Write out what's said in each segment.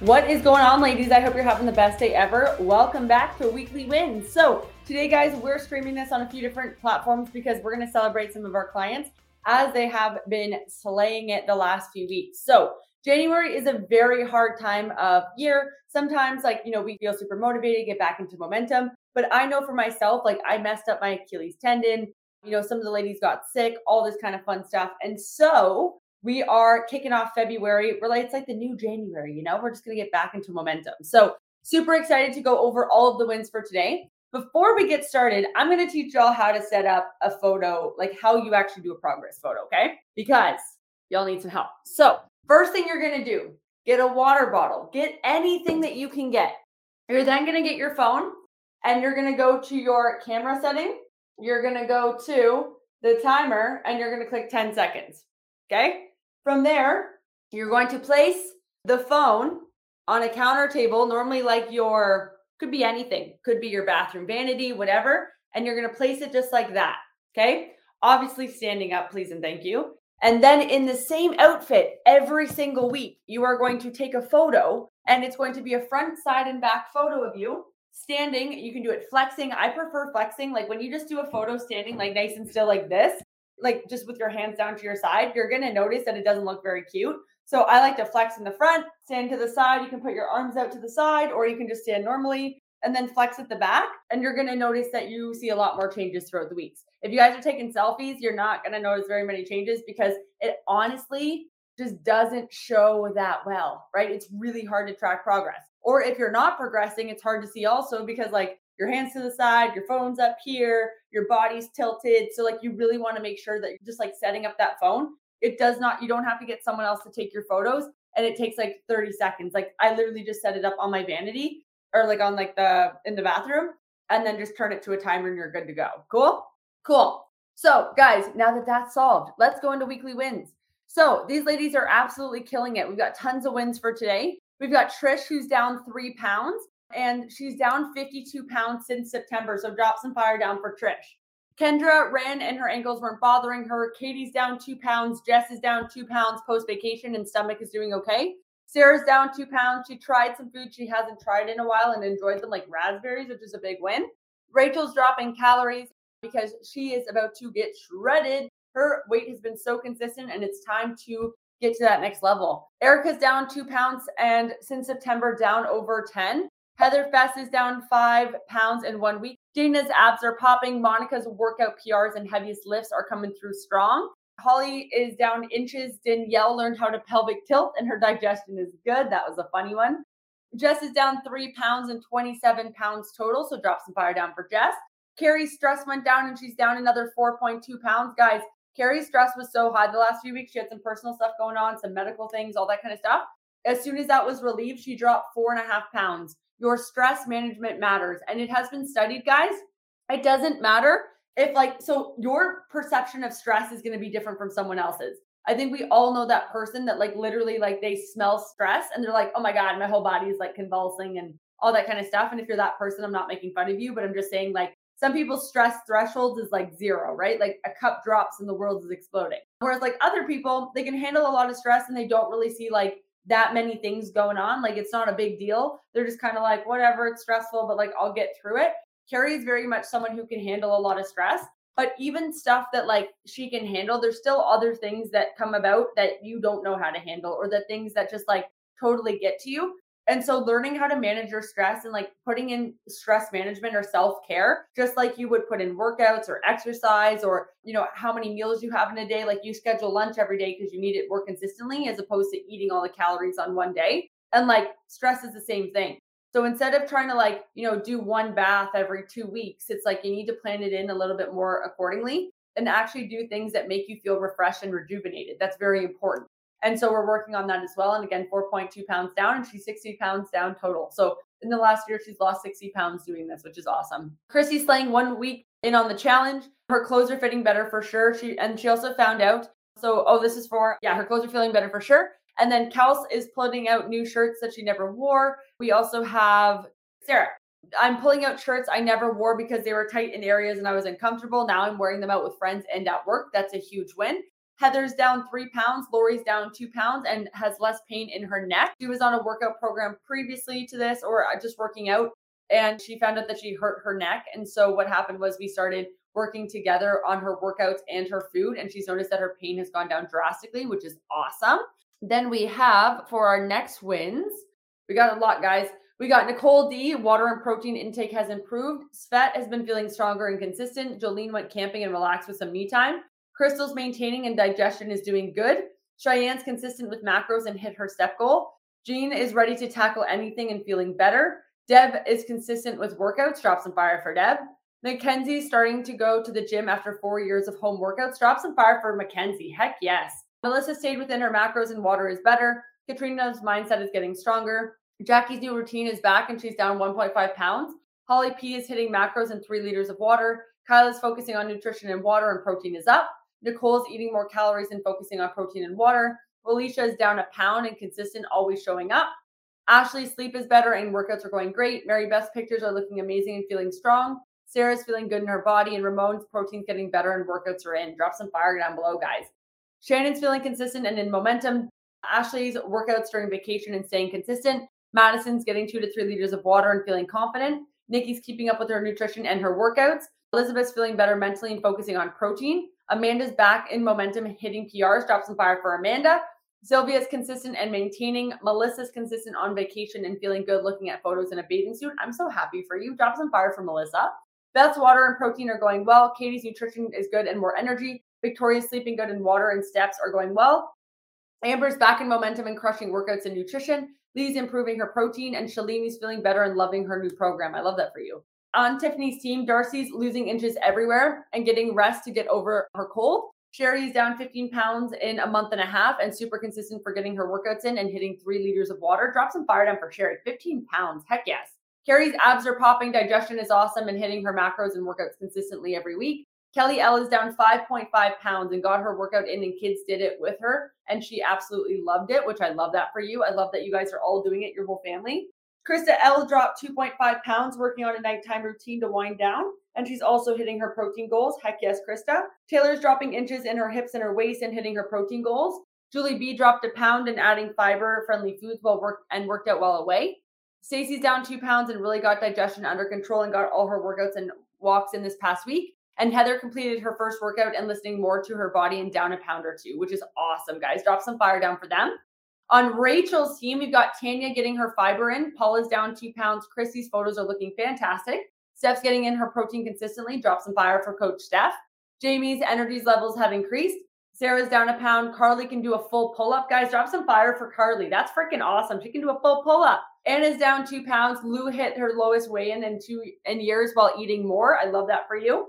What is going on, ladies? I hope you're having the best day ever. Welcome back to Weekly Wins. So, today, guys, we're streaming this on a few different platforms because we're going to celebrate some of our clients as they have been slaying it the last few weeks. So, January is a very hard time of year. Sometimes, like, you know, we feel super motivated, get back into momentum. But I know for myself, like, I messed up my Achilles tendon. You know, some of the ladies got sick, all this kind of fun stuff. And so, we are kicking off February. We're it's like the new January, you know, we're just going to get back into momentum. So, super excited to go over all of the wins for today. Before we get started, I'm going to teach y'all how to set up a photo, like how you actually do a progress photo, okay? Because y'all need some help. So, first thing you're going to do, get a water bottle, get anything that you can get. You're then going to get your phone and you're going to go to your camera setting. You're going to go to the timer and you're going to click 10 seconds. Okay. From there, you're going to place the phone on a counter table, normally like your, could be anything, could be your bathroom vanity, whatever. And you're going to place it just like that. Okay. Obviously, standing up, please and thank you. And then in the same outfit every single week, you are going to take a photo and it's going to be a front, side, and back photo of you standing. You can do it flexing. I prefer flexing. Like when you just do a photo standing like nice and still like this, like just with your hands down to your side, you're going to notice that it doesn't look very cute. So I like to flex in the front, stand to the side. You can put your arms out to the side, or you can just stand normally and then flex at the back. And you're going to notice that you see a lot more changes throughout the weeks. If you guys are taking selfies, you're not going to notice very many changes because it honestly just doesn't show that well, right? It's really hard to track progress. Or if you're not progressing, it's hard to see also because, like, your hands to the side, your phone's up here, your body's tilted. So like you really want to make sure that you're just like setting up that phone. It does not, you don't have to get someone else to take your photos and it takes like 30 seconds. Like I literally just set it up on my vanity or like on like the in the bathroom and then just turn it to a timer and you're good to go. Cool? Cool. So, guys, now that that's solved, let's go into weekly wins. So, these ladies are absolutely killing it. We've got tons of wins for today. We've got Trish, who's down three pounds and she's down 52 pounds since September. So drop some fire down for Trish. Kendra ran and her ankles weren't bothering her. Katie's down two pounds. Jess is down two pounds post vacation and stomach is doing okay. Sarah's down two pounds. She tried some food she hasn't tried in a while and enjoyed them, like raspberries, which is a big win. Rachel's dropping calories because she is about to get shredded. Her weight has been so consistent and it's time to get to that next level. Erica's down two pounds and since September down over 10. Heather Fess is down five pounds in one week. Dana's abs are popping. Monica's workout PRs and heaviest lifts are coming through strong. Holly is down inches. Danielle learned how to pelvic tilt and her digestion is good. That was a funny one. Jess is down three pounds and 27 pounds total. So drop some fire down for Jess. Carrie's stress went down and she's down another 4.2 pounds. Guys, Carrie's stress was so high the last few weeks. She had some personal stuff going on, some medical things, all that kind of stuff. As soon as that was relieved, she dropped four and a half pounds your stress management matters. And it has been studied, guys. It doesn't matter if, like, so your perception of stress is going to be different from someone else's. I think we all know that person that, like, literally, like, they smell stress and they're like, oh my God, my whole body is like convulsing and all that kind of stuff. And if you're that person, I'm not making fun of you, but I'm just saying, like, some people's stress thresholds is like zero, right? Like a cup drops and the world is exploding. Whereas like other people, they can handle a lot of stress and they don't really see like that many things going on. Like it's not a big deal. They're just kind of like, whatever, it's stressful, but like I'll get through it. Carrie is very much someone who can handle a lot of stress. But even stuff that like she can handle, there's still other things that come about that you don't know how to handle, or the things that just like totally get to you. And so learning how to manage your stress and like putting in stress management or self-care, just like you would put in workouts or exercise or, you know, how many meals you have in a day, like you schedule lunch every day because you need it more consistently as opposed to eating all the calories on one day. And like stress is the same thing. So instead of trying to like, you know, do one bath every 2 weeks, it's like you need to plan it in a little bit more accordingly. and actually do things that make you feel refreshed and rejuvenated. That's very important. And so we're working on that as well. And again, 4.2 pounds down, and she's 60 pounds down total. So in the last year, she's lost 60 pounds doing this, which is awesome. Chrissy's slaying one week in on the challenge. Her clothes are fitting better for sure. She and she also found out. So, oh, this is for yeah, her clothes are feeling better for sure. And then Kels is putting out new shirts that she never wore. We also have Sarah. I'm pulling out shirts I never wore because they were tight in areas and I was uncomfortable. Now I'm wearing them out with friends and at work. That's a huge win. Heather's down three pounds. Lori's down two pounds and has less pain in her neck. She was on a workout program previously to this or uh, just working out and she found out that she hurt her neck. And so what happened was we started working together on her workouts and her food. And she's noticed that her pain has gone down drastically, which is awesome. Then we have for our next wins, we got a lot, guys. We got Nicole D. Water and protein intake has improved. Svet has been feeling stronger and consistent. Jolene went camping and relaxed with some me time. Crystal's maintaining and digestion is doing good. Cheyenne's consistent with macros and hit her step goal. Jean is ready to tackle anything and feeling better. Deb is consistent with workouts. Drop some fire for Deb. Mackenzie starting to go to the gym after four years of home workouts. Drop some fire for Mackenzie. Heck yes. Melissa stayed within her macros and water is better. Katrina's mindset is getting stronger. Jackie's new routine is back and she's down 1.5 pounds. Holly P is hitting macros and three liters of water. Kyle is focusing on nutrition and water and protein is up. Nicole's eating more calories and focusing on protein and water. Alicia is down a pound and consistent, always showing up. Ashley's sleep is better and workouts are going great. Mary Beth's pictures are looking amazing and feeling strong. Sarah's feeling good in her body, and Ramon's protein's getting better and workouts are in. Drop some fire down below, guys. Shannon's feeling consistent and in momentum. Ashley's workouts during vacation and staying consistent. Madison's getting two to three liters of water and feeling confident. Nikki's keeping up with her nutrition and her workouts. Elizabeth's feeling better mentally and focusing on protein. Amanda's back in momentum, hitting PRs. Drop some fire for Amanda. Sylvia's consistent and maintaining. Melissa's consistent on vacation and feeling good looking at photos in a bathing suit. I'm so happy for you. Drop some fire for Melissa. Beth's water and protein are going well. Katie's nutrition is good and more energy. Victoria's sleeping good and water and steps are going well. Amber's back in momentum and crushing workouts and nutrition. Lee's improving her protein, and Shalini's feeling better and loving her new program. I love that for you. On Tiffany's team, Darcy's losing inches everywhere and getting rest to get over her cold. Sherry's down 15 pounds in a month and a half and super consistent for getting her workouts in and hitting three liters of water. Drop some fire down for Sherry. 15 pounds. Heck yes. Carrie's abs are popping. Digestion is awesome and hitting her macros and workouts consistently every week. Kelly L is down 5.5 pounds and got her workout in, and kids did it with her. And she absolutely loved it, which I love that for you. I love that you guys are all doing it, your whole family. Krista L dropped 2.5 pounds working on a nighttime routine to wind down. And she's also hitting her protein goals. Heck yes, Krista. Taylor's dropping inches in her hips and her waist and hitting her protein goals. Julie B dropped a pound and adding fiber friendly foods while work and worked out while away. Stacy's down two pounds and really got digestion under control and got all her workouts and walks in this past week. And Heather completed her first workout and listening more to her body and down a pound or two, which is awesome, guys. Drop some fire down for them. On Rachel's team, we've got Tanya getting her fiber in. Paula's down two pounds. Chrissy's photos are looking fantastic. Steph's getting in her protein consistently. Drop some fire for Coach Steph. Jamie's energy levels have increased. Sarah's down a pound. Carly can do a full pull up. Guys, drop some fire for Carly. That's freaking awesome. She can do a full pull up. Anna's down two pounds. Lou hit her lowest weigh in in two in years while eating more. I love that for you.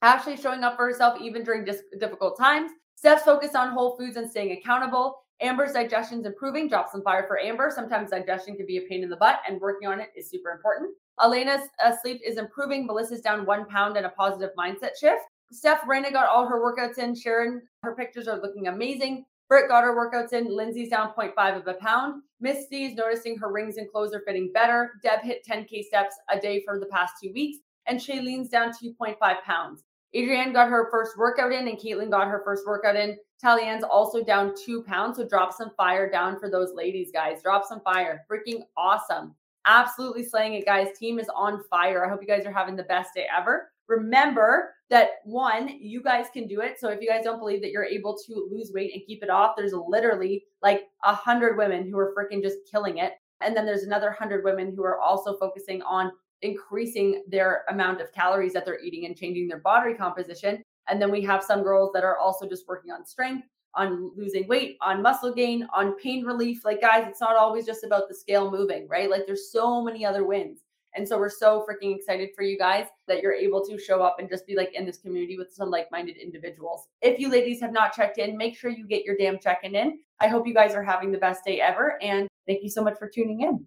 Ashley showing up for herself even during difficult times. Steph's focused on whole foods and staying accountable. Amber's digestion's improving. Drop some fire for Amber. Sometimes digestion can be a pain in the butt, and working on it is super important. Elena's uh, sleep is improving. Melissa's down one pound and a positive mindset shift. Steph Rena got all her workouts in. Sharon, her pictures are looking amazing. Britt got her workouts in. Lindsay's down 0.5 of a pound. Misty's noticing her rings and clothes are fitting better. Deb hit 10K steps a day for the past two weeks. And Shaylene's down 2.5 pounds. Adrienne got her first workout in, and Caitlin got her first workout in. Talian's also down two pounds. So drop some fire down for those ladies, guys. Drop some fire. Freaking awesome. Absolutely slaying it, guys. Team is on fire. I hope you guys are having the best day ever. Remember that one, you guys can do it. So if you guys don't believe that you're able to lose weight and keep it off, there's literally like a hundred women who are freaking just killing it. And then there's another hundred women who are also focusing on increasing their amount of calories that they're eating and changing their body composition. And then we have some girls that are also just working on strength, on losing weight, on muscle gain, on pain relief. Like, guys, it's not always just about the scale moving, right? Like, there's so many other wins. And so we're so freaking excited for you guys that you're able to show up and just be like in this community with some like minded individuals. If you ladies have not checked in, make sure you get your damn check in. I hope you guys are having the best day ever. And thank you so much for tuning in.